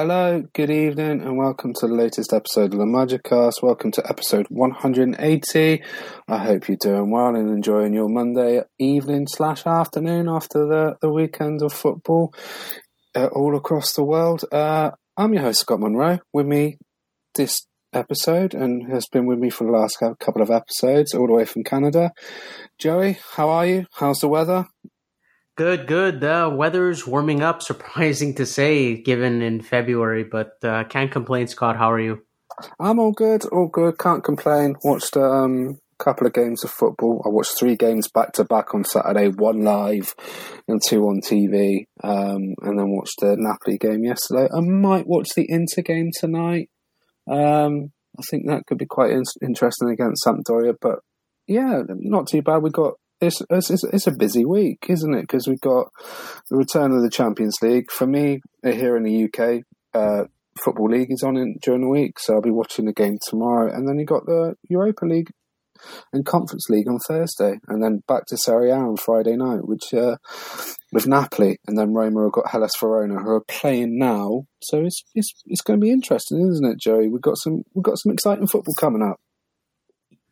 Hello, good evening, and welcome to the latest episode of the Magicast. Welcome to episode 180. I hope you're doing well and enjoying your Monday evening slash afternoon after the, the weekend of football uh, all across the world. Uh, I'm your host, Scott Monroe. With me this episode and has been with me for the last couple of episodes, all the way from Canada. Joey, how are you? How's the weather? Good, good. The weather's warming up, surprising to say, given in February, but uh, can't complain, Scott. How are you? I'm all good, all good. Can't complain. Watched a um, couple of games of football. I watched three games back to back on Saturday, one live and two on TV, um, and then watched the Napoli game yesterday. I might watch the Inter game tonight. Um, I think that could be quite in- interesting against Sampdoria, but yeah, not too bad. We got it's, it's, it's a busy week, isn't it? Because we've got the return of the Champions League. For me, uh, here in the UK, uh, Football League is on in, during the week, so I'll be watching the game tomorrow. And then you've got the Europa League and Conference League on Thursday, and then back to Serie A on Friday night, which uh, with Napoli, and then Roma have got Hellas Verona who are playing now. So it's it's it's going to be interesting, isn't it, Joey? We've got some we've got some exciting football coming up.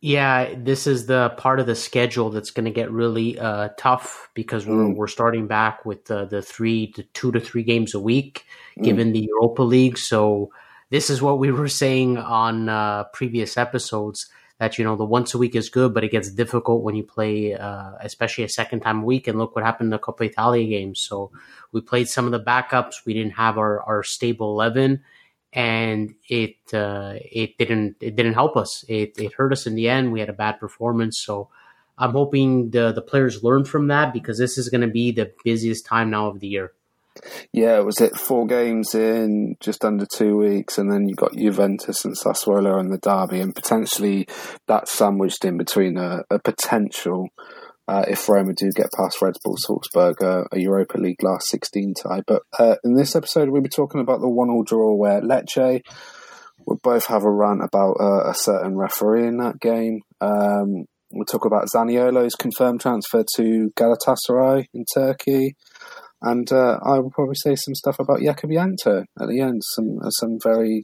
Yeah, this is the part of the schedule that's going to get really uh, tough because we're mm. we're starting back with the the three to two to three games a week, mm. given the Europa League. So this is what we were saying on uh, previous episodes that you know the once a week is good, but it gets difficult when you play, uh, especially a second time a week. And look what happened in the Coppa Italia games. So we played some of the backups. We didn't have our our stable eleven and it uh, it didn't it didn't help us. It it hurt us in the end. We had a bad performance, so I'm hoping the the players learn from that because this is going to be the busiest time now of the year. Yeah, was it four games in just under two weeks, and then you got Juventus and Sassuolo and the derby, and potentially that sandwiched in between a, a potential uh, if Roma do get past Red Bull Salzburg, uh, a Europa League last 16 tie. But uh, in this episode, we'll be talking about the one all draw where Lecce will both have a rant about uh, a certain referee in that game. Um, we'll talk about Zaniolo's confirmed transfer to Galatasaray in Turkey. And uh, I will probably say some stuff about Jakub Jankto at the end. Some some very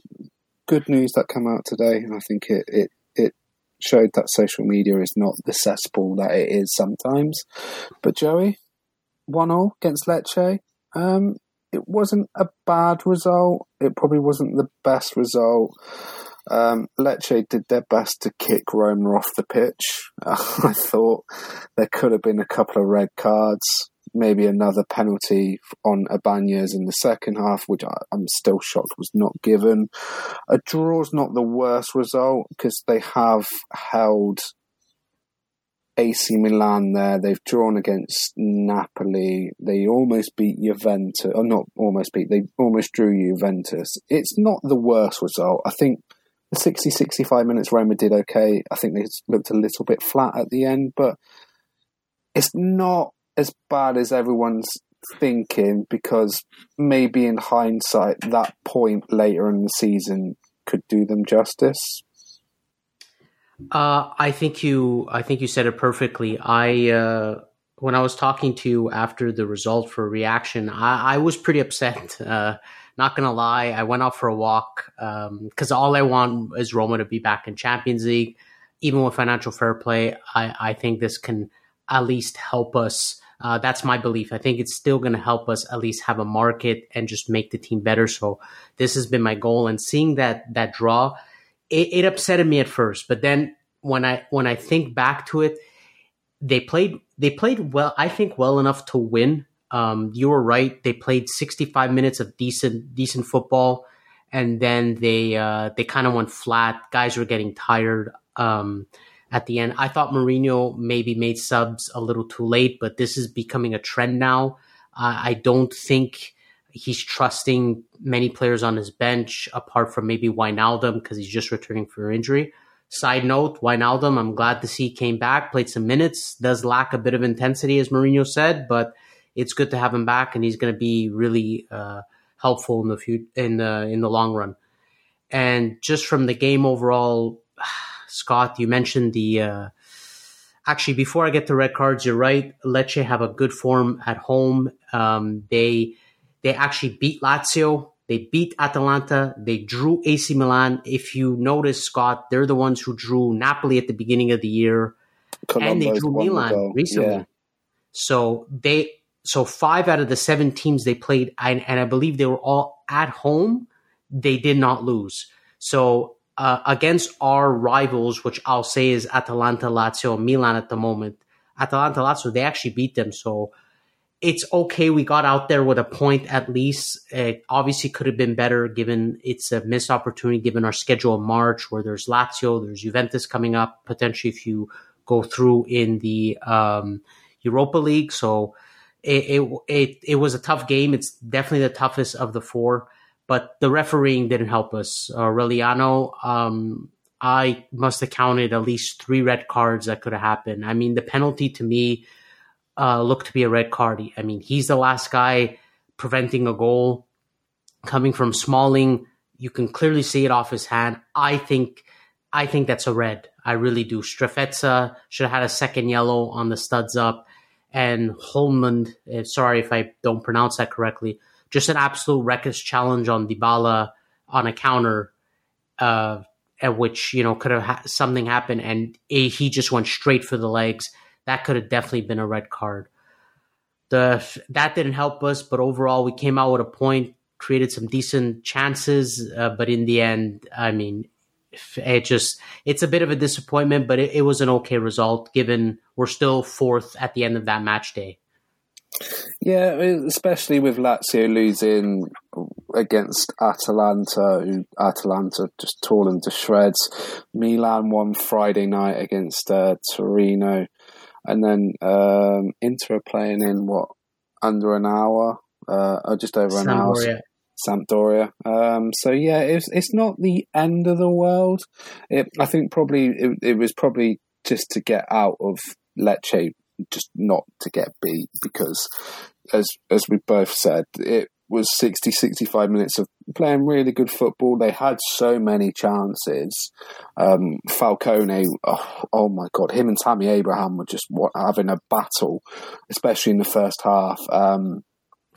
good news that come out today, and I think it, it showed that social media is not the cesspool that it is sometimes. But Joey, one all against Lecce. Um, it wasn't a bad result. It probably wasn't the best result. Um, Lecce did their best to kick Roma off the pitch. I thought there could have been a couple of red cards maybe another penalty on Ibanez in the second half, which I, am still shocked was not given. A draw's not the worst result because they have held AC Milan there. They've drawn against Napoli. They almost beat Juventus, or not almost beat, they almost drew Juventus. It's not the worst result. I think the 60 65 minutes Roma did okay. I think they looked a little bit flat at the end, but it's not as bad as everyone's thinking because maybe in hindsight that point later in the season could do them justice. Uh, I think you. I think you said it perfectly. I uh, when I was talking to you after the result for reaction, I, I was pretty upset. Uh, not gonna lie, I went out for a walk because um, all I want is Roma to be back in Champions League. Even with financial fair play, I, I think this can at least help us uh, that's my belief. I think it's still going to help us at least have a market and just make the team better. So this has been my goal. And seeing that that draw, it, it upsetted me at first, but then when I when I think back to it, they played they played well. I think well enough to win. Um, you were right. They played 65 minutes of decent decent football, and then they uh, they kind of went flat. Guys were getting tired. Um, at the end. I thought Mourinho maybe made subs a little too late, but this is becoming a trend now. Uh, I don't think he's trusting many players on his bench apart from maybe Wijnaldum because he's just returning from injury. Side note, Wijnaldum, I'm glad to see he came back, played some minutes, does lack a bit of intensity, as Mourinho said, but it's good to have him back, and he's going to be really uh, helpful in the few, in the in the long run. And just from the game overall, Scott, you mentioned the. Uh, actually, before I get to red cards, you're right. Lecce have a good form at home. Um, they they actually beat Lazio They beat Atalanta. They drew AC Milan. If you notice, Scott, they're the ones who drew Napoli at the beginning of the year, and they drew Milan recently. Yeah. So they so five out of the seven teams they played, and, and I believe they were all at home. They did not lose. So uh, against our rivals, which I'll say is Atalanta, Lazio, Milan at the moment. Atalanta, Lazio, they actually beat them. So it's okay. We got out there with a point at least. It obviously could have been better given it's a missed opportunity given our schedule in March where there's Lazio, there's Juventus coming up potentially if you go through in the um, Europa League. So it, it, it it was a tough game. It's definitely the toughest of the four, but the refereeing didn't help us. Uh, Aureliano, um, I must have counted at least three red cards that could have happened. I mean, the penalty to me uh, look to be a red card. I mean, he's the last guy preventing a goal coming from Smalling. You can clearly see it off his hand. I think, I think that's a red. I really do. Strefezza should have had a second yellow on the studs up, and Holmlund. Uh, sorry if I don't pronounce that correctly. Just an absolute reckless challenge on Dybala on a counter, uh, at which you know could have ha- something happened, and he just went straight for the legs that could have definitely been a red card. The that didn't help us, but overall we came out with a point, created some decent chances, uh, but in the end, I mean, it just it's a bit of a disappointment, but it, it was an okay result given we're still fourth at the end of that match day. Yeah, especially with Lazio losing against Atalanta, who Atalanta just tore them to shreds. Milan won Friday night against uh, Torino and then um, Inter are playing in what under an hour, uh, or just over an Sampdoria. hour. Sampdoria. Um, so yeah, it's it's not the end of the world. It, I think probably it, it was probably just to get out of Lecce, just not to get beat because, as as we both said, it was 60, 65 minutes of playing really good football. They had so many chances. Um, Falcone, oh, oh, my God, him and Tammy Abraham were just having a battle, especially in the first half. Um,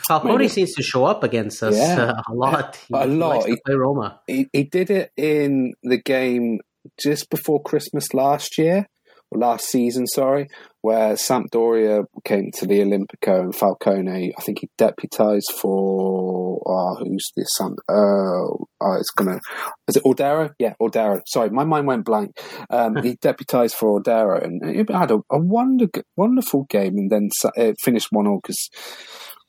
Falcone maybe, seems to show up against us yeah, uh, a lot. He, a lot. He, play Roma. He, he did it in the game just before Christmas last year last season, sorry, where Sampdoria came to the Olimpico and Falcone, I think he deputised for, oh, who's this? Sam, uh, oh, it's gonna, is it Audero? Yeah, Audero. Sorry, my mind went blank. Um, he deputised for Audero and he had a, a wonder, wonderful game and then it finished 1 all because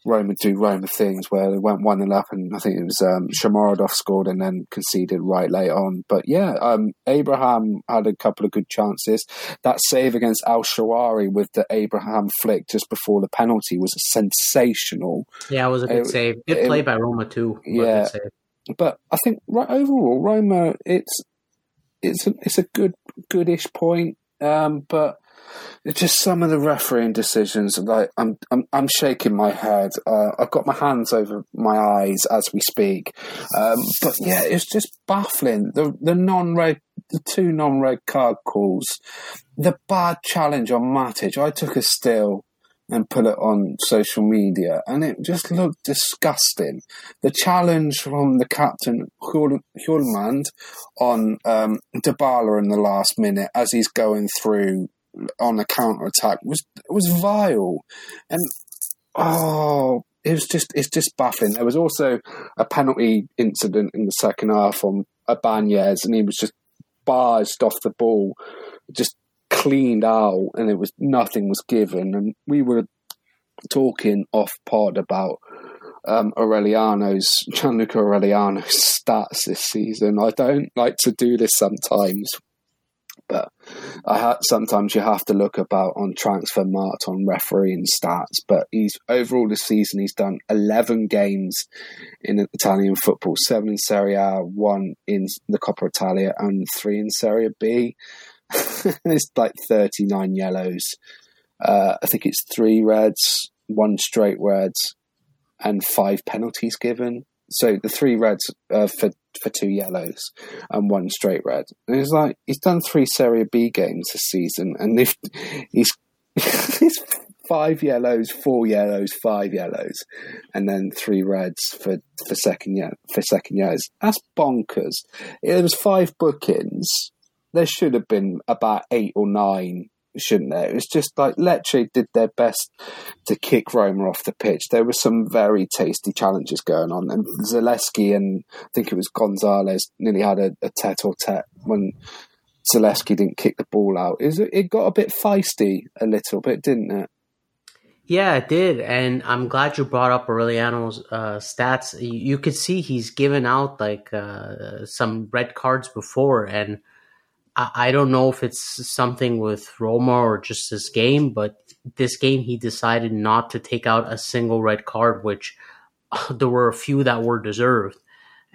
Roma do Roma things where they went one 0 up, and I think it was um, Shomurodov scored and then conceded right late on. But yeah, um, Abraham had a couple of good chances. That save against El Shaarawy with the Abraham flick just before the penalty was sensational. Yeah, it was a good it, save. Good play by Roma too. Yeah, but I think right overall, Roma it's it's a, it's a good goodish point, um, but just some of the refereeing decisions. Like I'm, I'm, I'm shaking my head. Uh, I've got my hands over my eyes as we speak. Um, but yeah, it's just baffling. The the non-red, the two non-red card calls, the bad challenge on Matic. I took a still and put it on social media, and it just looked disgusting. The challenge from the captain Hjulmand on um, Dybala in the last minute as he's going through on a counter attack was was vile, and oh, it was just it's just baffling. There was also a penalty incident in the second half on Ibanez, and he was just barged off the ball, just cleaned out, and it was nothing was given. And we were talking off pod about um, Aureliano's Gianluca Aureliano's stats this season. I don't like to do this sometimes but I ha- sometimes you have to look about on Transfermarkt on refereeing stats. But he's overall this season he's done eleven games in Italian football, seven in Serie A, one in the Coppa Italia, and three in Serie B. it's like thirty nine yellows. Uh, I think it's three reds, one straight red, and five penalties given so the three reds uh, for for two yellows and one straight red. And it's like he's done three Serie B games this season, and if he's he's five yellows, four yellows, five yellows, and then three reds for for second yeah for second yellows. That's bonkers. It was five bookings. There should have been about eight or nine shouldn't there? It was just like Lecce did their best to kick Roma off the pitch. There were some very tasty challenges going on, and Zalewski and I think it was Gonzalez nearly had a, a tete or tete when Zalewski didn't kick the ball out. It, it got a bit feisty a little bit, didn't it? Yeah, it did, and I'm glad you brought up Aureliano's uh, stats. You, you, could see he's given out like uh, some red cards before, and I, don't know if it's something with Roma or just this game, but this game he decided not to take out a single red card, which there were a few that were deserved.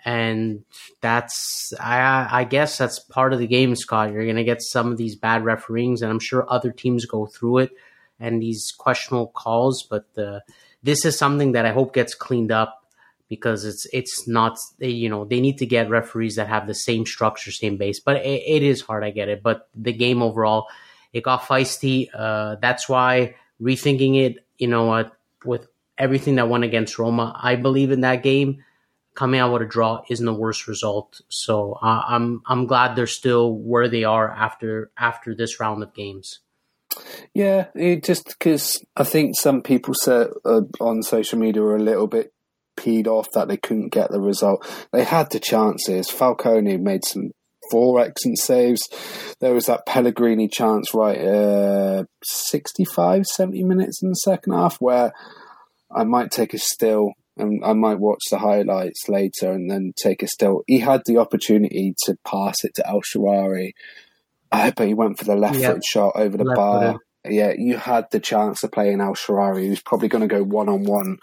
And that's, I, I guess that's part of the game, Scott. You're going to get some of these bad referees, and I'm sure other teams go through it and these questionable calls. But uh, this is something that I hope gets cleaned up because it's it's not you know they need to get referees that have the same structure, same base. But it, it is hard, I get it. But the game overall, it got feisty. Uh, that's why rethinking it, you know what, with everything that went against Roma, I believe in that game. Coming out with a draw isn't the worst result, so uh, I'm I'm glad they're still where they are after after this round of games. Yeah, just because I think some people said uh, on social media are a little bit peed off that they couldn't get the result. They had the chances. Falcone made some four excellent saves. There was that Pellegrini chance right uh, 65, 70 minutes in the second half where I might take a still and I might watch the highlights later and then take a still. He had the opportunity to pass it to El Shaarawy, but he went for the left yep. foot shot over the left bar yeah, you had the chance to play in El Shaarawy, who's probably going to go one on one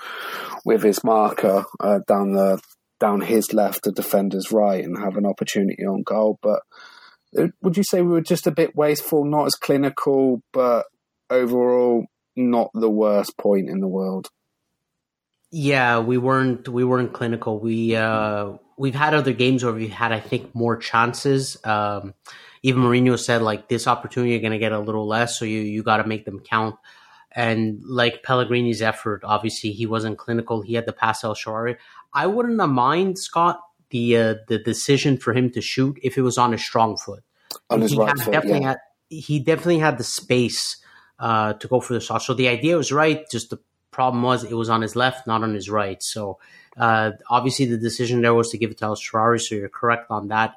with his marker uh, down the down his left, the defender's right, and have an opportunity on goal. But uh, would you say we were just a bit wasteful, not as clinical, but overall not the worst point in the world? Yeah, we weren't we weren't clinical. We uh, we've had other games where we've had I think more chances. Um, even Mourinho said like this opportunity you're going to get a little less, so you you got to make them count. And like Pellegrini's effort, obviously he wasn't clinical. He had the pass El Shaarawy. I wouldn't have mind Scott the uh, the decision for him to shoot if it was on a strong foot. On his he right foot, definitely yeah. had he definitely had the space uh, to go for the shot. So the idea was right. Just the problem was it was on his left, not on his right. So uh, obviously the decision there was to give it to El Shaarawy. So you're correct on that.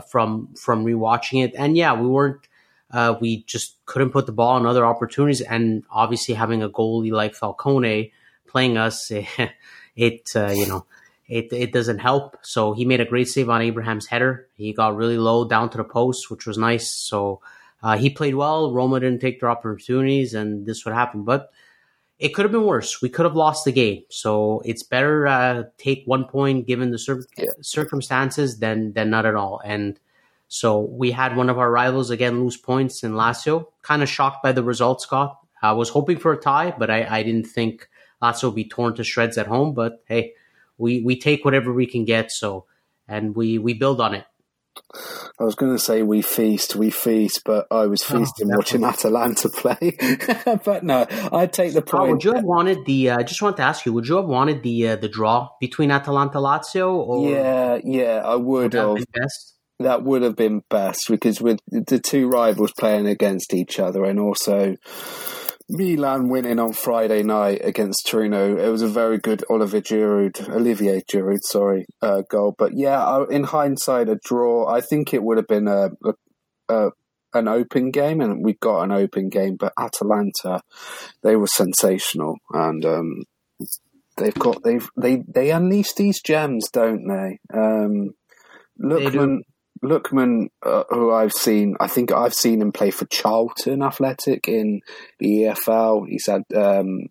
From from rewatching it. And yeah, we weren't. Uh, we just couldn't put the ball in other opportunities, and obviously having a goalie like Falcone playing us, it, uh, you know it it doesn't help. So he made a great save on Abraham's header. He got really low down to the post, which was nice. So uh, he played well. Roma didn't take their opportunities, and this would happen. But it could have been worse. We could have lost the game. So it's better uh, take one point given the cir- yeah. circumstances than than not at all. And so we had one of our rivals again lose points in Lazio. Kind of shocked by the result, Scott. I was hoping for a tie, but I, I didn't think Lazio would be torn to shreds at home. But hey, we we take whatever we can get. So and we we build on it. I was going to say we feast, we feast, but I was oh, feasting oh, watching Atalanta play. but no, I'd take the point. Oh, would you have wanted the? Uh, I just want to ask you: Would you have wanted the uh, the draw between Atalanta Lazio? Or yeah, yeah, I would, would have. Best? That would have been best because with the two rivals playing against each other, and also Milan winning on Friday night against Torino. It was a very good Olivier Giroud, Olivier Giroud, sorry, uh, goal. But yeah, in hindsight, a draw. I think it would have been a, a, a an open game, and we got an open game. But Atalanta, they were sensational, and um, they've got they've they they unleash these gems, don't they? Um, Lookman, Lookman, uh, who I've seen, I think I've seen him play for Charlton Athletic in the EFL. He's had, um,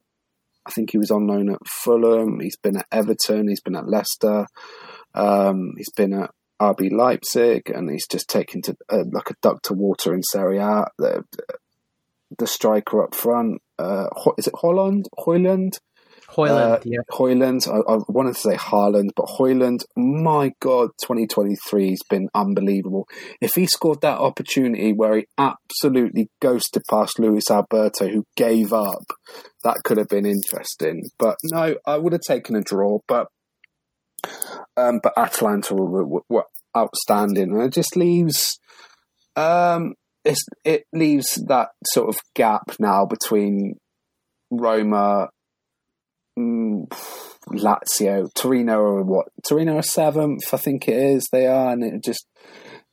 I think he was on loan at Fulham. He's been at Everton. He's been at Leicester. Um, he's been at RB Leipzig, and he's just taken to uh, like a duck to water in Serie A. The, the striker up front, uh, is it Holland? Højlund? Højlund, uh, yeah. Højlund. I, I, wanted to say Haaland, but Højlund, my God, 2023 has been unbelievable. If he scored that opportunity where he absolutely ghosted past Luis Alberto, who gave up, that could have been interesting. But no, I would have taken a draw. But um, but Atalanta were, were, were, outstanding, and it just leaves um, it leaves that sort of gap now between Roma mm, Lazio, Torino are what? Torino are seventh, I think it is. They are, and it just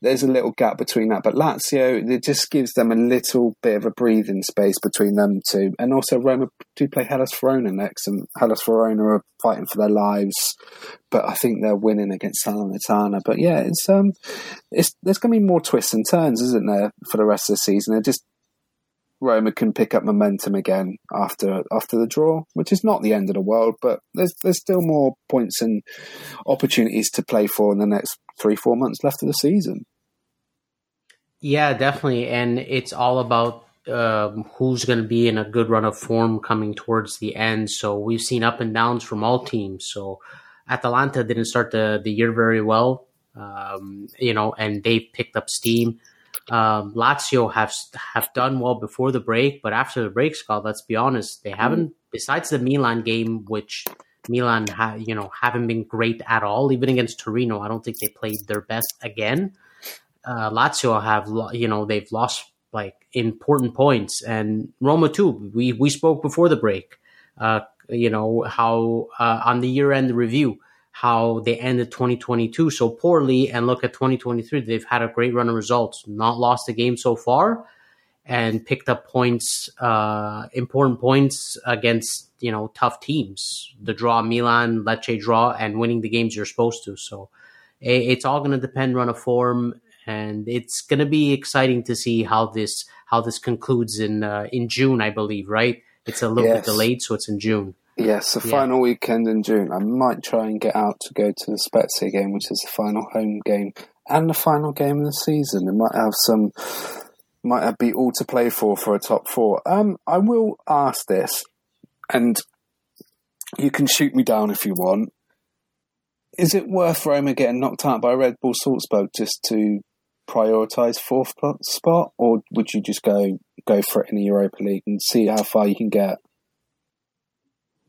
there's a little gap between that. But Lazio, it just gives them a little bit of a breathing space between them two. And also, Roma do play Hellas Verona next, and Hellas Verona are fighting for their lives. But I think they're winning against Salernitana. But yeah, it's um, it's there's going to be more twists and turns, isn't there, for the rest of the season? It just Roma can pick up momentum again after after the draw, which is not the end of the world, but there's there's still more points and opportunities to play for in the next three four months left of the season. Yeah, definitely, and it's all about um, who's going to be in a good run of form coming towards the end. So we've seen up and downs from all teams. So Atalanta didn't start the the year very well, um, you know, and they've picked up steam. Um, Lazio have have done well before the break, but after the break, Scott, let's be honest, they haven't. Mm. Besides the Milan game, which Milan, ha, you know, haven't been great at all. Even against Torino, I don't think they played their best again. Uh, Lazio have, you know, they've lost like important points, and Roma too. We we spoke before the break. Uh, you know how uh, on the year end review how they ended 2022 so poorly and look at 2023 they've had a great run of results. Not lost a game so far and picked up points uh, important points against you know tough teams. The draw milan lecce draw and winning the games you're supposed to. So it's all going to depend on a form and it's going to be exciting to see how this how this concludes in uh, in june i believe right? It's a little yes. bit delayed so it's in june Yes, the yeah. final weekend in June. I might try and get out to go to the Spezia game, which is the final home game and the final game of the season. It might have some, might be all to play for for a top four. Um, I will ask this, and you can shoot me down if you want. Is it worth Roma getting knocked out by Red Bull Salzburg just to prioritise fourth spot, or would you just go go for it in the Europa League and see how far you can get?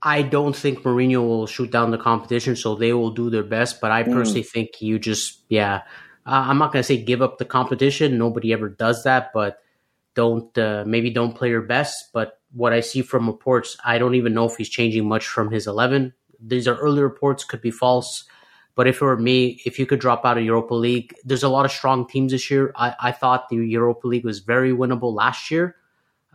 I don't think Mourinho will shoot down the competition, so they will do their best. But I mm. personally mm. think you just, yeah, uh, I'm not going to say give up the competition. Nobody ever does that, but don't, uh, maybe don't play your best. But what I see from reports, I don't even know if he's changing much from his 11. These are early reports, could be false. But if it were me, if you could drop out of Europa League, there's a lot of strong teams this year. I, I thought the Europa League was very winnable last year,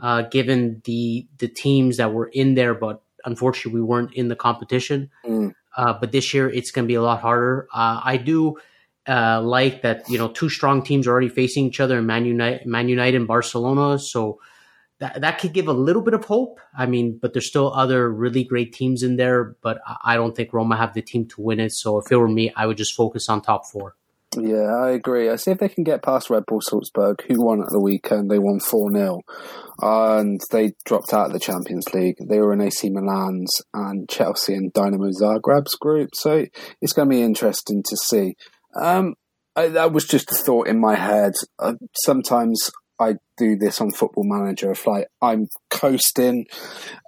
uh, given the the teams that were in there, but unfortunately we weren't in the competition. Mm. Uh, but this year it's going to be a lot harder. Uh, I do uh, like that you know two strong teams are already facing each other in Man United, Man United and Barcelona. So that that could give a little bit of hope. I mean, but there's still other really great teams in there. But I don't think Roma have the team to win it. So if it were me, I would just focus on top four. Yeah, I agree. I see if they can get past Red Bull Salzburg, who won at the weekend. They won 4 0. And they dropped out of the Champions League. They were in AC Milan's and Chelsea and Dynamo Zagreb's group. So it's going to be interesting to see. Um, I, that was just a thought in my head. Uh, sometimes I do this on Football Manager. If like I'm coasting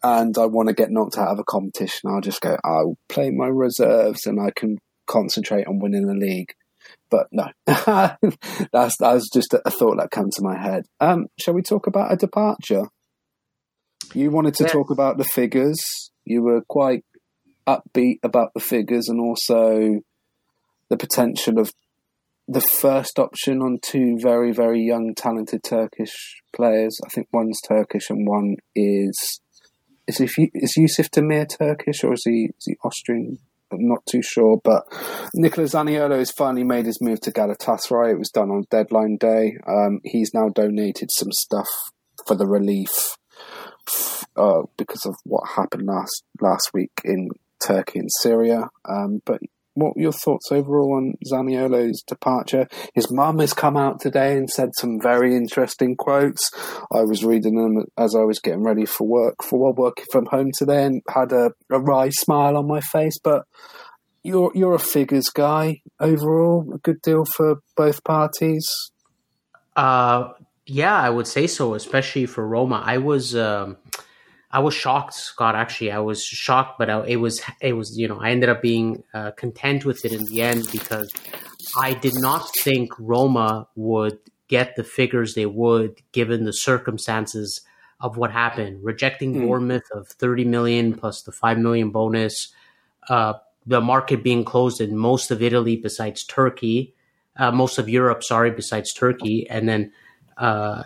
and I want to get knocked out of a competition, I'll just go. I'll play my reserves and I can concentrate on winning the league but no, that's that's just a thought that came to my head. Um, shall we talk about a departure? You wanted to talk about the figures. You were quite upbeat about the figures and also the potential of the first option on two very very young talented Turkish players. I think one's Turkish and one is is he, is Yusuf Demir Turkish or is he is he Austrian? I'm not too sure, but Nicolas Zaniolo has finally made his move to Galatasaray. It was done on deadline day. Um, he's now donated some stuff for the relief uh, because of what happened last last week in Turkey and Syria. Um, but what were your thoughts overall on Zaniolo's departure? His mum has come out today and said some very interesting quotes. I was reading them as I was getting ready for work for while working from home today, and had a, a wry smile on my face. But you're you're a figures guy overall. A good deal for both parties. Uh, yeah, I would say so, especially for Roma. I was. Um, I was shocked, Scott. Actually, I was shocked, but I, it was it was you know I ended up being uh, content with it in the end because I did not think Roma would get the figures they would given the circumstances of what happened. Rejecting mm. Bournemouth of thirty million plus the five million bonus, uh, the market being closed in most of Italy besides Turkey, uh, most of Europe, sorry, besides Turkey, and then uh,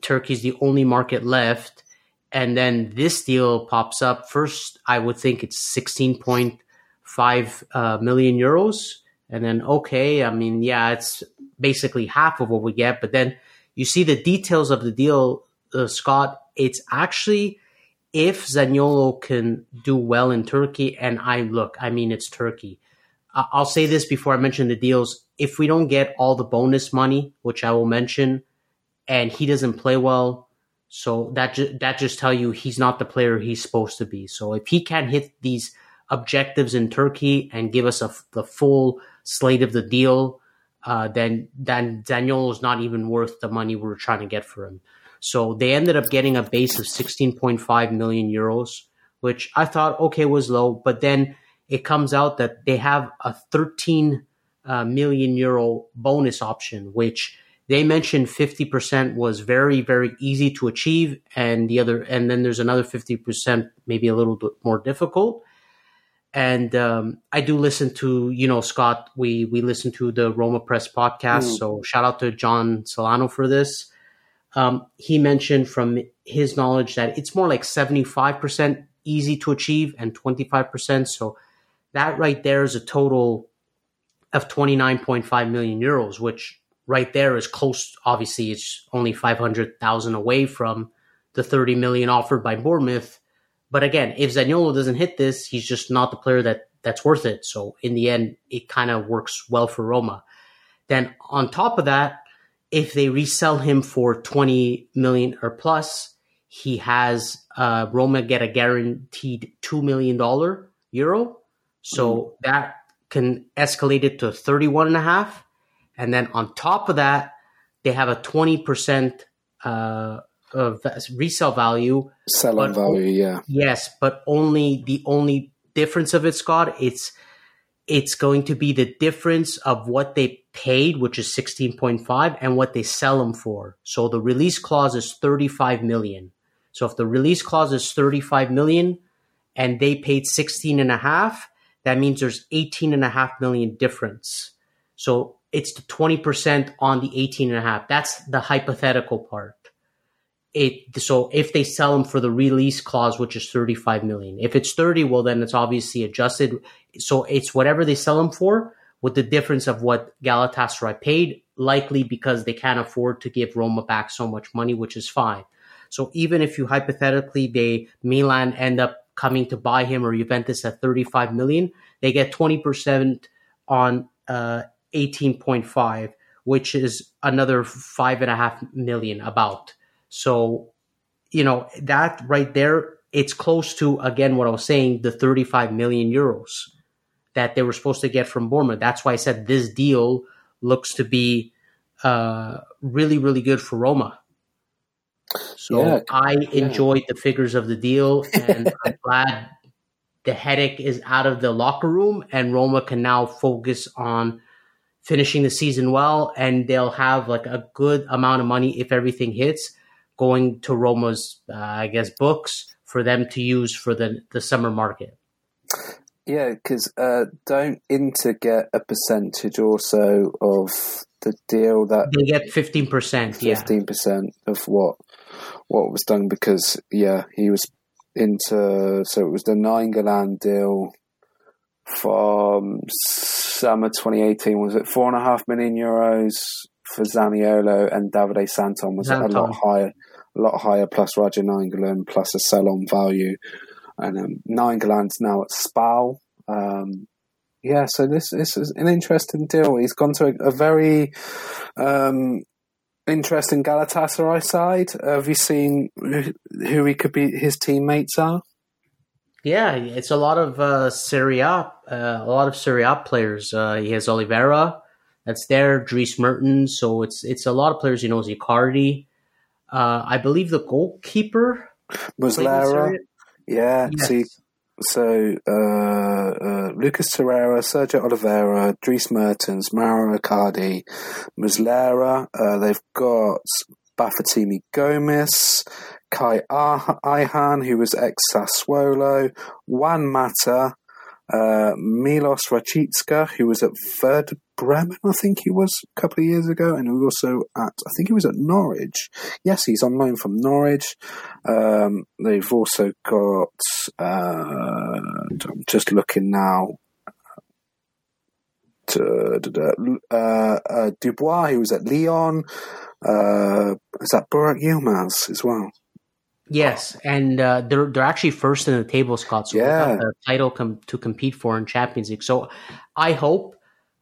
Turkey's the only market left and then this deal pops up. First, I would think it's 16.5 uh, million euros. And then, okay, I mean, yeah, it's basically half of what we get. But then you see the details of the deal, uh, Scott. It's actually if Zaniolo can do well in Turkey, and I look, I mean, it's Turkey. I'll say this before I mention the deals. If we don't get all the bonus money, which I will mention, and he doesn't play well, so that ju- that just tell you he's not the player he's supposed to be. So if he can't hit these objectives in Turkey and give us a, the full slate of the deal, uh, then then Daniel is not even worth the money we are trying to get for him. So they ended up getting a base of 16.5 million euros, which I thought okay was low, but then it comes out that they have a 13 uh, million euro bonus option, which they mentioned 50% was very, very easy to achieve. And the other, and then there's another 50%, maybe a little bit more difficult. And um, I do listen to, you know, Scott, we, we listen to the Roma Press podcast. Mm. So shout out to John Solano for this. Um, he mentioned from his knowledge that it's more like 75% easy to achieve and 25%. So that right there is a total of 29.5 million euros, which right there is close. Obviously, it's only 500,000 away from the 30 million offered by Bournemouth. But again, if Zaniolo doesn't hit this, he's just not the player that that's worth it. So in the end, it kind of works well for Roma. Then on top of that, if they resell him for 20 million or plus, he has uh, Roma get a guaranteed $2 million euro. So mm. that can escalate it to 31 and a half and then on top of that, they have a 20% uh, of resale value. Selling value, yeah. Yes, but only the only difference of it, Scott, it's it's going to be the difference of what they paid, which is 16.5, and what they sell them for. So the release clause is 35 million. So if the release clause is 35 million and they paid 16 and a half, that means there's 18 and a half million difference. So it's the 20% on the 18 and a half. That's the hypothetical part. It, so if they sell them for the release clause, which is 35 million, if it's 30, well, then it's obviously adjusted. So it's whatever they sell them for with the difference of what Galatasaray paid, likely because they can't afford to give Roma back so much money, which is fine. So even if you hypothetically, they, Milan end up coming to buy him or Juventus at 35 million, they get 20% on, uh, 18.5, which is another five and a half million about. So, you know, that right there, it's close to, again, what I was saying, the 35 million euros that they were supposed to get from Bournemouth. That's why I said this deal looks to be uh, really, really good for Roma. So yeah, I yeah. enjoyed the figures of the deal, and I'm glad the headache is out of the locker room, and Roma can now focus on finishing the season well, and they'll have like a good amount of money if everything hits going to Roma's, uh, I guess, books for them to use for the the summer market. Yeah, because uh, don't Inter get a percentage also of the deal that they get fifteen percent, fifteen percent of what what was done because yeah, he was into so it was the Nainggolan deal from summer 2018 was it four and a half million euros for Zaniolo and Davide Santon was Santon. a lot higher, a lot higher plus Radja Nainggolan plus a sell on value, and um, Nainggolan's now at Spal. Um, yeah, so this, this is an interesting deal. He's gone to a, a very um, interesting Galatasaray side. Have you seen who he could be? His teammates are. Yeah, it's a lot of uh, Serie A, uh, a lot of Serie A players. Uh, he has Oliveira, that's there. Dries Mertens, so it's it's a lot of players. He knows Icardi. Uh, I believe the goalkeeper Muslera. Yeah, yes. see, so uh, uh, Lucas Torreira, Sergio Oliveira, Dries Mertens, Mauro Icardi, Muslera. Uh, they've got Bafétimbi Gomis, Kaan Ayhan, who was ex Sassuolo, Juan Mata, uh, Milot Rashica, who was at Werder Bremen, I think he was a couple of years ago, and he was also at, I think he was at Norwich. Yes, he's on loan from Norwich. Um, they've also got, uh, I'm just looking now, to, uh, uh, Dubois, he was at Lyon. Uh, is that Burak Yilmaz as well? Yes, and uh, they're they're actually first in the table, Scott. So yeah. the title com- to compete for in Champions League. So I hope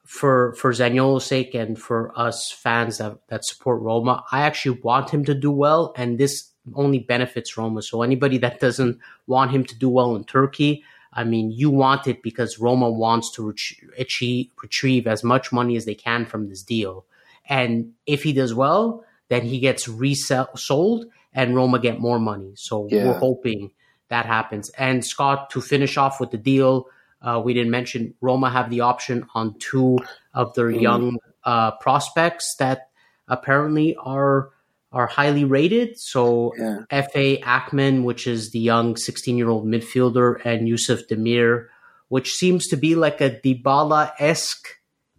for for Zaniolo's sake and for us fans that that support Roma, I actually want him to do well, and this only benefits Roma. So anybody that doesn't want him to do well in Turkey, I mean, you want it because Roma wants to ret- achieve, retrieve as much money as they can from this deal, and if he does well, then he gets resold and Roma get more money. So yeah. we're hoping that happens. And Scott, to finish off with the deal, uh, we didn't mention Roma have the option on two of their mm. young uh, prospects that apparently are are highly rated. So yeah. Efe Akman, which is the young 16 year old midfielder, and Yusuf Demir, which seems to be like a Dybala esque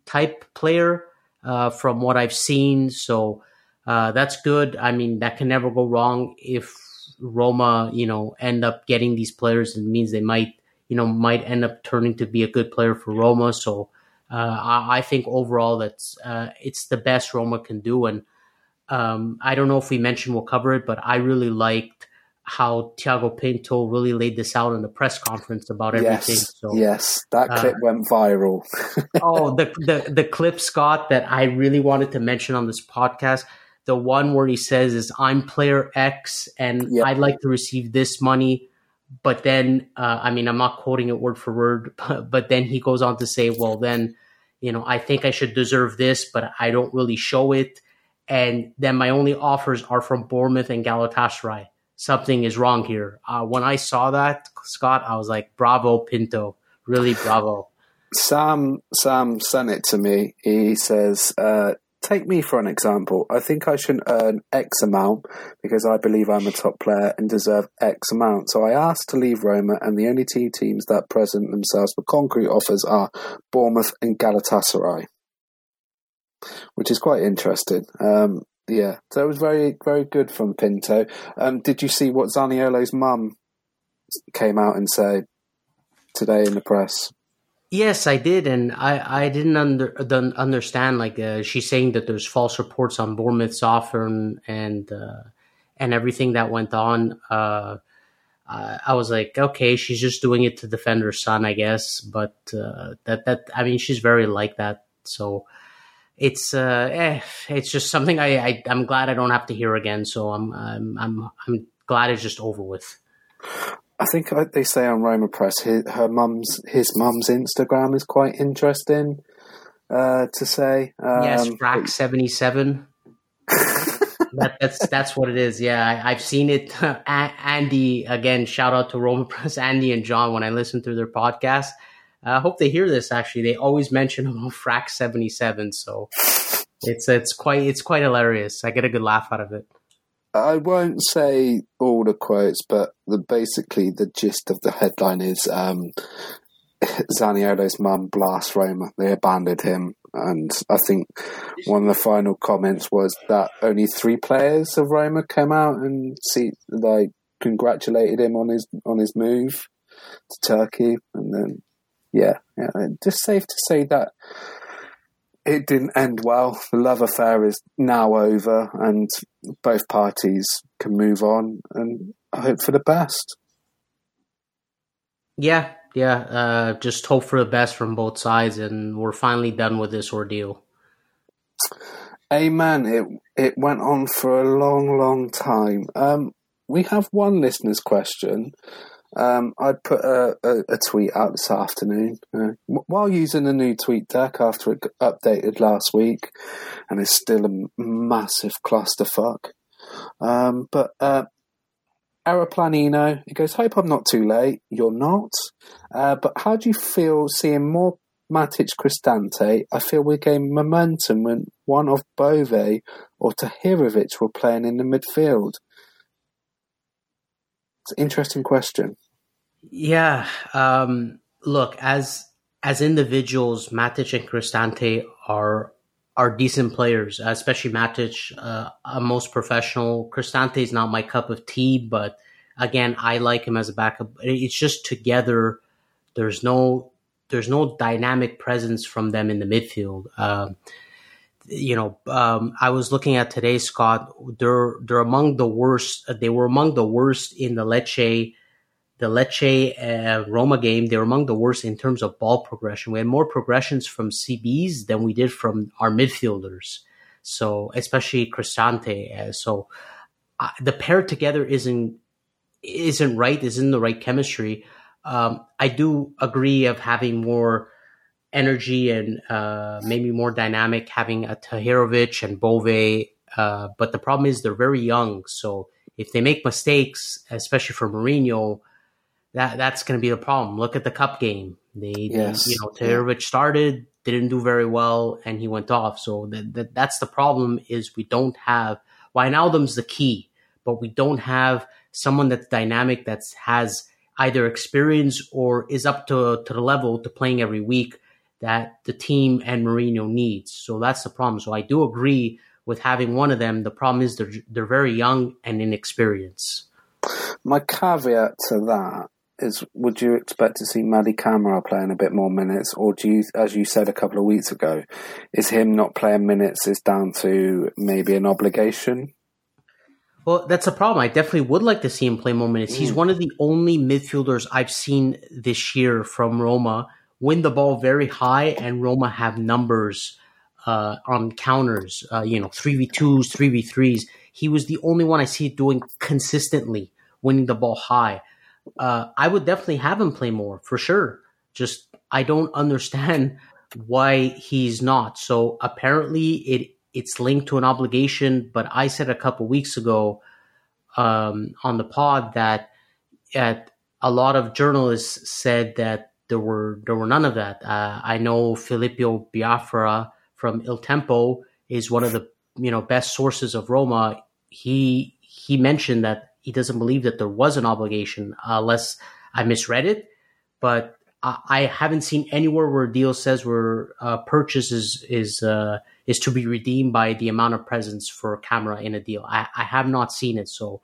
type player uh, from what I've seen. So uh, that's good. I mean, that can never go wrong if Roma, you know, end up getting these players. It means they might, you know, might end up turning to be a good player for Roma. So uh, I, I, think overall that's uh, it's the best Roma can do. And um, I don't know if we mentioned we'll cover it, but I really liked how Thiago Pinto really laid this out in the press conference about everything. Yes, so, yes, that uh, clip uh, went viral. oh, the, the the clip, Scott, that I really wanted to mention on this podcast the one where he says is I'm player X and yep. I'd like to receive this money. But then, uh, I mean, I'm not quoting it word for word, but, but then he goes on to say, well, then, you know, I think I should deserve this, but I don't really show it. And then my only offers are from Bournemouth and Galatasaray. Something is wrong here. Uh, when I saw that, Scott, I was like, bravo, Pinto. Really bravo. Sam Sam sent it to me. He says, uh, take me for an example. I think I should earn X amount because I believe I'm a top player and deserve X amount. So I asked to leave Roma, and the only two teams that present themselves with concrete offers are Bournemouth and Galatasaray, which is quite interesting. Um, yeah, so it was very, very good from Pinto. Um, did you see what Zaniolo's mum came out and said today in the press? Yes, I did, and I, I didn't under, understand. Like uh, she's saying that there's false reports on Bournemouth's offer and and, uh, and everything that went on. Uh, I was like, okay, she's just doing it to defend her son, I guess. But uh, that that I mean, she's very like that. So it's uh, eh, it's just something I, I am glad I don't have to hear again. So I'm I'm I'm I'm glad it's just over with. I think they say on Roma Press, his, her mum's his mum's Instagram is quite interesting uh, to say. Um, yes, Frack seventy seven. that, that's that's what it is. Yeah, I, have seen it. Andy again. Shout out to Roma Press, Andy and John. When I listen to their podcast, I hope they hear this. Actually, they always mention about Frack seventy seven. So it's it's quite it's quite hilarious. I get a good laugh out of it. I won't say all the quotes, but the basically the gist of the headline is um, Zaniolo's mum blasts Roma. They abandoned him, and I think one of the final comments was that only three players of Roma came out and see like congratulated him on his on his move to Turkey, and then yeah, yeah, just safe to say that it didn't end well. The love affair is now over, and both parties can move on and hope for the best. Yeah, yeah. Uh, just hope for the best from both sides, and we're finally done with this ordeal. Amen. It it went on for a long, long time. Um, we have one listener's question. Um, I put a, a, a, tweet out this afternoon uh, while using the new tweet deck after it got updated last week, and it's still a massive clusterfuck. Um, but uh, Aeroplanino, he goes, Hope I'm not too late. You're not. Uh, but how do you feel seeing more Matic Cristante? I feel we gained momentum when one of Bove or Tahirovic were playing in the midfield. It's an interesting question. Yeah. Um, look, as as individuals, Matic and Cristante are are decent players, especially Matic, uh, a most professional. Cristante is not my cup of tea, but again, I like him as a backup. It's just together. There's no there's no dynamic presence from them in the midfield. Um, you know, um, I was looking at today, Scott. They're they're among the worst. They were among the worst in the Lecce the Lecce uh, Roma game, they were among the worst in terms of ball progression. We had more progressions from CBs than we did from our midfielders. So, especially Cristante. Uh, so, uh, the pair together isn't isn't right. Isn't the right chemistry. Um, I do agree of having more energy and uh, maybe more dynamic, having a Tahirovic and Bove. Uh, but the problem is they're very young. So if they make mistakes, especially for Mourinho, that that's going to be the problem. Look at the cup game. They, yes. you know, Tahirovic started, didn't do very well, and he went off. So that, that that's the problem. Is we don't have Wijnaldum's the key, but we don't have someone that's dynamic that has either experience or is up to to the level to playing every week that the team and Mourinho needs. So that's the problem. So I do agree with having one of them. The problem is they're they're very young and inexperienced. My caveat to that is would you expect to see Mady Camara playing a bit more minutes, or do you, as you said a couple of weeks ago, is him not playing minutes is down to maybe an obligation? Well, that's a problem. I definitely would like to see him play more minutes. Mm. He's one of the only midfielders I've seen this year from Roma win the ball very high, and Roma have numbers uh, on counters. Uh, you know, three v twos, three v threes. He was the only one I see doing consistently, winning the ball high uh, I would definitely have him play more for sure. Just I don't understand why he's not. So apparently it it's linked to an obligation. But I said a couple weeks ago um, on the pod that at a lot of journalists said that there were there were none of that. Uh, I know Filippo Biafora from Il Tempo is one of the you know best sources of Roma. He he mentioned that he doesn't believe that there was an obligation, uh, unless I misread it. But I, I, haven't seen anywhere where deal says where uh, purchase is is uh, is to be redeemed by the amount of presence for Camara in a deal. I, I have not seen it. So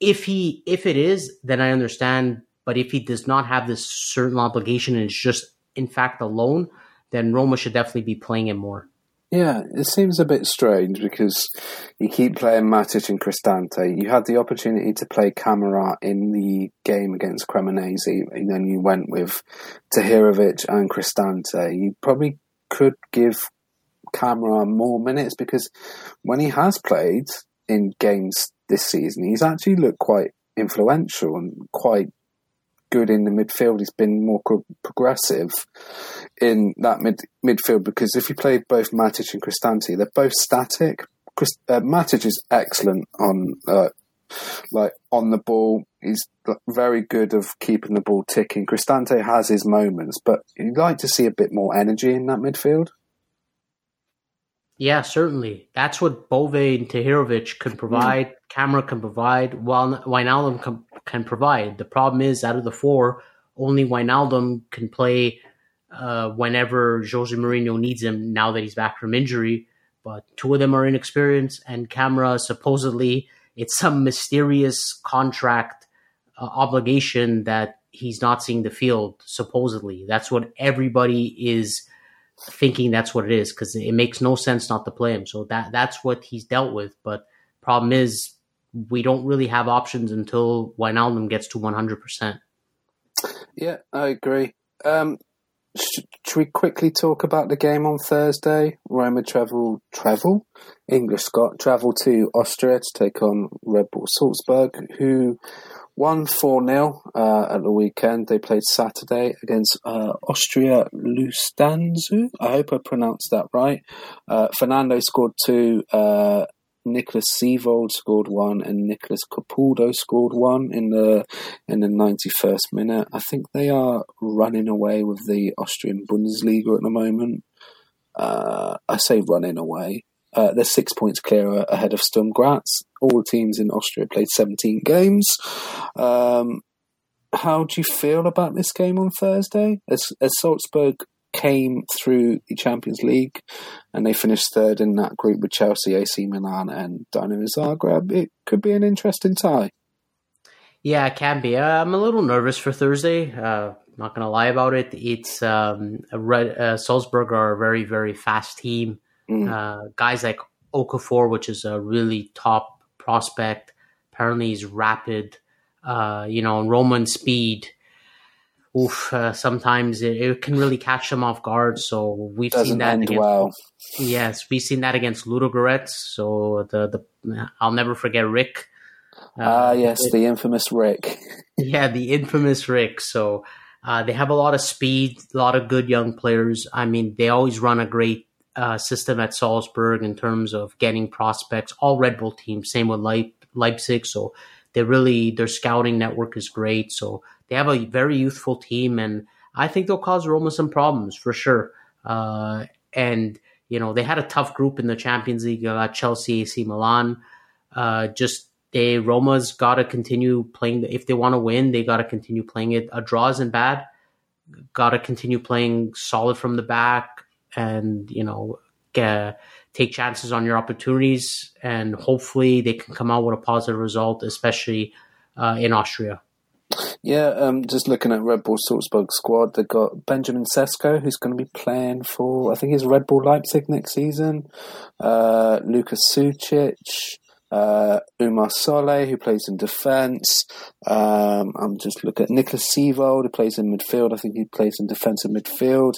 if he if it is, then I understand. But if he does not have this certain obligation and it's just in fact a loan, then Roma should definitely be playing him more. Yeah, it seems a bit strange because you keep playing Matic and Cristante. You had the opportunity to play Camara in the game against Cremonese, and then you went with Tahirovic and Cristante. You probably could give Camara more minutes because when he has played in games this season, he's actually looked quite influential and quite good in the midfield. He's been more progressive in that mid midfield because if you played both Matic and Cristante, they're both static. Chris, uh, Matic is excellent on uh, like on the ball. He's very good of keeping the ball ticking. Cristante has his moments, but you'd like to see a bit more energy in that midfield. Yeah, certainly. That's what Bove and Tahirovic can provide. Mm. Camara can provide. While Wijnaldum can, can provide. The problem is, out of the four, only Wijnaldum can play uh, whenever Jose Mourinho needs him. Now that he's back from injury, but two of them are inexperienced, and Camara supposedly it's some mysterious contract uh, obligation that he's not seeing the field. Supposedly, that's what everybody is thinking that's what it is because it makes no sense not to play him. So that that's what he's dealt with. But problem is we don't really have options until Wijnaldum gets to 100%. Yeah, I agree. Um, should, should we quickly talk about the game on Thursday? Roma travel, travel, English Scott travel to Austria to take on Red Bull Salzburg, who won 4 0 uh, at the weekend. They played Saturday against uh, Austria Lustenau. I hope I pronounced that right. Uh, Fernando scored two. Uh, Nicholas Seiwald scored one and Nicholas Capaldo scored one in the in the ninety first minute. I think they are running away with the Austrian Bundesliga at the moment. Uh, I say running away. Uh, they're six points clear ahead of Sturm Graz. All teams in Austria played 17 games. Um, how do you feel about this game on Thursday? As, as Salzburg came through the Champions League and they finished third in that group with Chelsea, AC Milan, and Dynamo Zagreb. It could be an interesting tie. Yeah, it can be. Uh, I'm a little nervous for Thursday. Uh, not going to lie about it. It's um, Red, uh, Salzburg are a very, very fast team. Mm. Uh, guys like Okafor, which is a really top prospect, apparently he's rapid. Uh, you know, Roman speed oof, uh, sometimes it, it, can really catch them off guard. So we've Doesn't seen that against, well. Yes, we've seen that against Ludogorets. So the the I'll never forget Rick. Ah, uh, yes, it, the infamous Rick. yeah, the infamous Rick. So uh, they have a lot of speed, a lot of good young players. I mean, they always run a great uh, system at Salzburg in terms of getting prospects. All Red Bull teams, same with Leip- Leipzig. So they really their scouting network is great. So they have a very youthful team, and I think they'll cause Roma some problems for sure. Uh, and you know they had a tough group in the Champions League. got Chelsea, AC Milan. Uh, just they Roma's got to continue playing. If they want to win, they got to continue playing it. A draw isn't bad. Got to continue playing solid from the back, and you know, get, take chances on your opportunities, and hopefully they can come out with a positive result, especially uh, in Austria. Yeah, um, just looking at Red Bull Salzburg squad, they've got Benjamin Sesko, who's going to be playing for, I think he's Red Bull Leipzig next season. Uh, Lucas Sucic, uh, Oumar Solet, who plays in defence. Um, I'm just looking at Nicholas Seiwald, who plays in midfield. I think he plays in defensive midfield.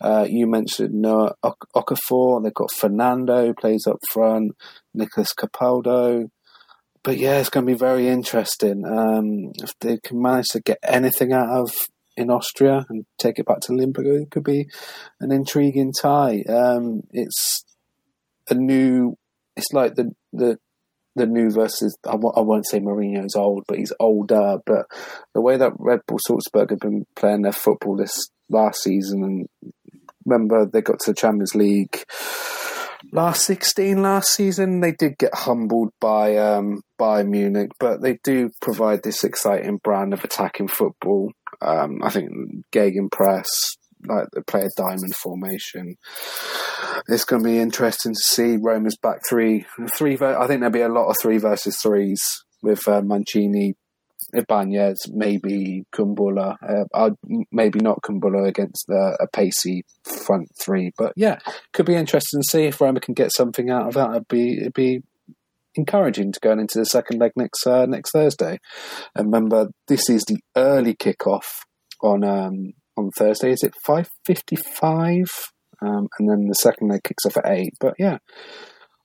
Uh, you mentioned Noah Okafor. They've got Fernando, who plays up front. Nicholas Capaldo but yeah, it's going to be very interesting. Um, if they can manage to get anything out of in Austria and take it back to Limburg, it could be an intriguing tie. Um, it's a new. It's like the the the new versus. I won't say Mourinho's old, but he's older. But the way that Red Bull Salzburg have been playing their football this last season, and remember they got to the Champions League last 16 last season. They did get humbled by um, by Munich, but they do provide this exciting brand of attacking football. Um, I think Gegenpress, like they play a diamond formation. It's going to be interesting to see Roma's back three, three. I think there'll be a lot of three versus threes with uh, Mancini Ibanez, maybe Kumbula. uh, maybe not Kumbula against the, a pacey front three, but yeah, could be interesting to see if Roma can get something out of that. It'd be it'd be encouraging to going into the second leg next uh, next Thursday. And remember, this is the early kickoff on um, on Thursday. Is it five fifty five? Um, and then the second leg kicks off at eight. But yeah,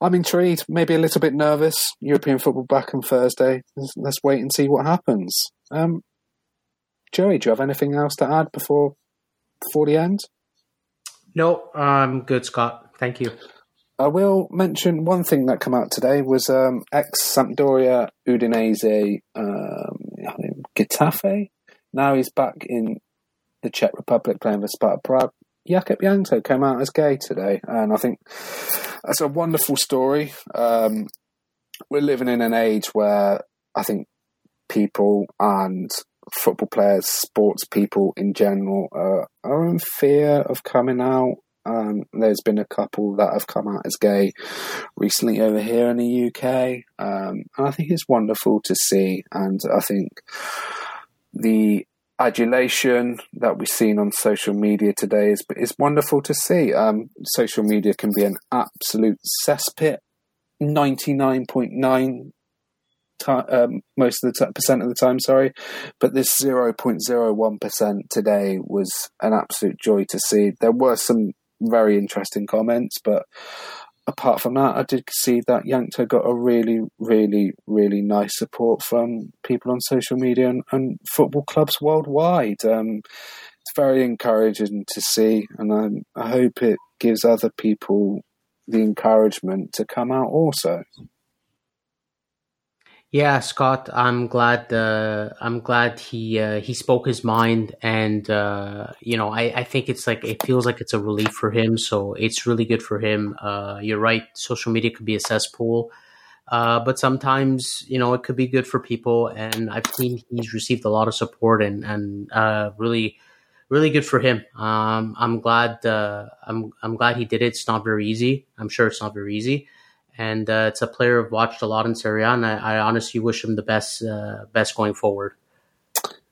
I'm intrigued, maybe a little bit nervous. European football back on Thursday. Let's, let's wait and see what happens. Um, Joey, do you have anything else to add before before the end? No, I'm good, Scott. Thank you. I will mention one thing that came out today was um, ex Sampdoria Udinese um, Getafe. Now he's back in the Czech Republic playing for Sparta Prague. Jakub Jankto came out as gay today, and I think that's a wonderful story. Um, we're living in an age where I think people and football players, sports people in general, uh, are in fear of coming out. Um, there's been a couple that have come out as gay recently over here in the UK, um, and I think it's wonderful to see. And I think the adulation that we've seen on social media today is is wonderful to see. Um, social media can be an absolute cesspit. Ninety nine point nine um, most of the t- percent of the time. Sorry, but this zero point zero one percent today was an absolute joy to see. There were some very interesting comments, but apart from that, I did see that Jankto got a really, really, really nice support from people on social media and, and football clubs worldwide. Um, it's very encouraging to see, and I, I hope it gives other people the encouragement to come out also. Yeah, Scott, I'm glad. Uh, I'm glad he uh, he spoke his mind, and uh, you know, I, I think it's like it feels like it's a relief for him. So it's really good for him. Uh, you're right. Social media could be a cesspool, uh, but sometimes you know it could be good for people. And I've seen he's received a lot of support, and and uh, really, really good for him. Um, I'm glad. I'm I'm glad he did it. It's not very easy. I'm sure it's not very easy and uh, it's a player I've watched a lot in Serie A, and I, I honestly wish him the best uh, best going forward.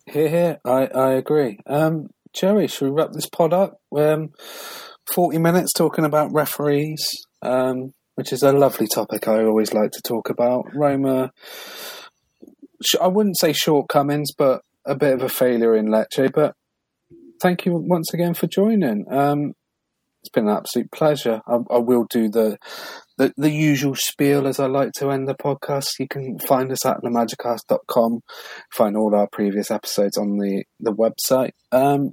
Here, here, I, I agree. Um, Jerry, should we wrap this pod up? Um, Forty minutes talking about referees, um, which is a lovely topic I always like to talk about. Roma, I wouldn't say shortcomings, but a bit of a failure in Lecce. But thank you once again for joining. Um, it's been an absolute pleasure. I, I will do the, the the usual spiel as I like to end the podcast. You can find us at lamagicast.com. Find all our previous episodes on the, the website. Um,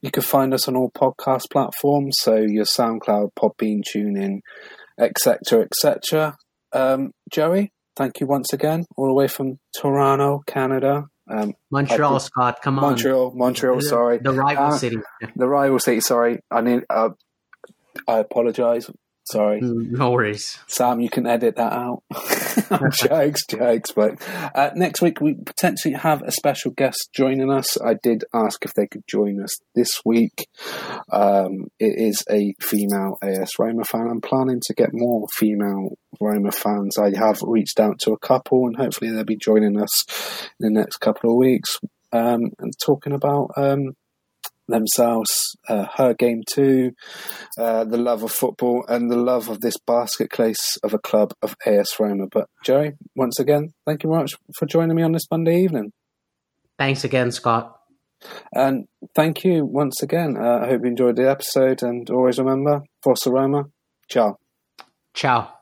you can find us on all podcast platforms, so your SoundCloud, Podbean, TuneIn, etc., etc. Um, Joey, thank you once again, all the way from Toronto, Canada. Um, Montreal, Scott, come on. Montreal, Montreal. Sorry, the rival uh, city. The rival city. Sorry, I need. Uh, I apologise. Sorry. Mm, no worries. Sam, you can edit that out. jokes, jokes. But uh, next week, we potentially have a special guest joining us. I did ask if they could join us this week. Um, it is a female AS Roma fan. I'm planning to get more female Roma fans. I have reached out to a couple, and hopefully they'll be joining us in the next couple of weeks um, and talking about. Um, themselves, uh, her game too, uh, the love of football, and the love of this basket case of a club of AS Roma. But Joey, once again, thank you very much for joining me on this Monday evening. Thanks again, Scott. And thank you once again. Uh, I hope you enjoyed the episode, and always remember, Forza Roma. Ciao. Ciao.